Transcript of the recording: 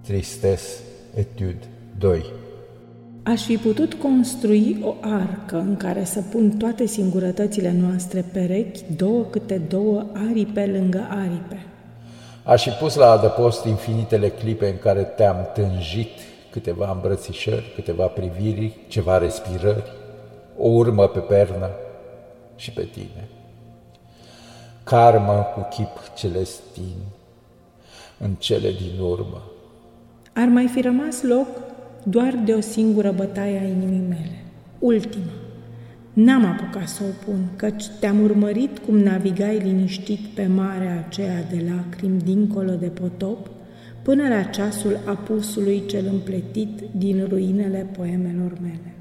Tristesse, etude 2 Aș fi putut construi o arcă în care să pun toate singurătățile noastre perechi, două câte două aripe lângă aripe. Aș fi pus la adăpost infinitele clipe în care te-am tânjit câteva îmbrățișări, câteva priviri, ceva respirări, o urmă pe pernă și pe tine. Karmă cu chip celestin în cele din urmă. Ar mai fi rămas loc doar de o singură bătaie a inimii mele, ultima. N-am apucat să o pun, căci te-am urmărit cum navigai liniștit pe marea aceea de lacrimi dincolo de potop, până la ceasul apusului cel împletit din ruinele poemelor mele.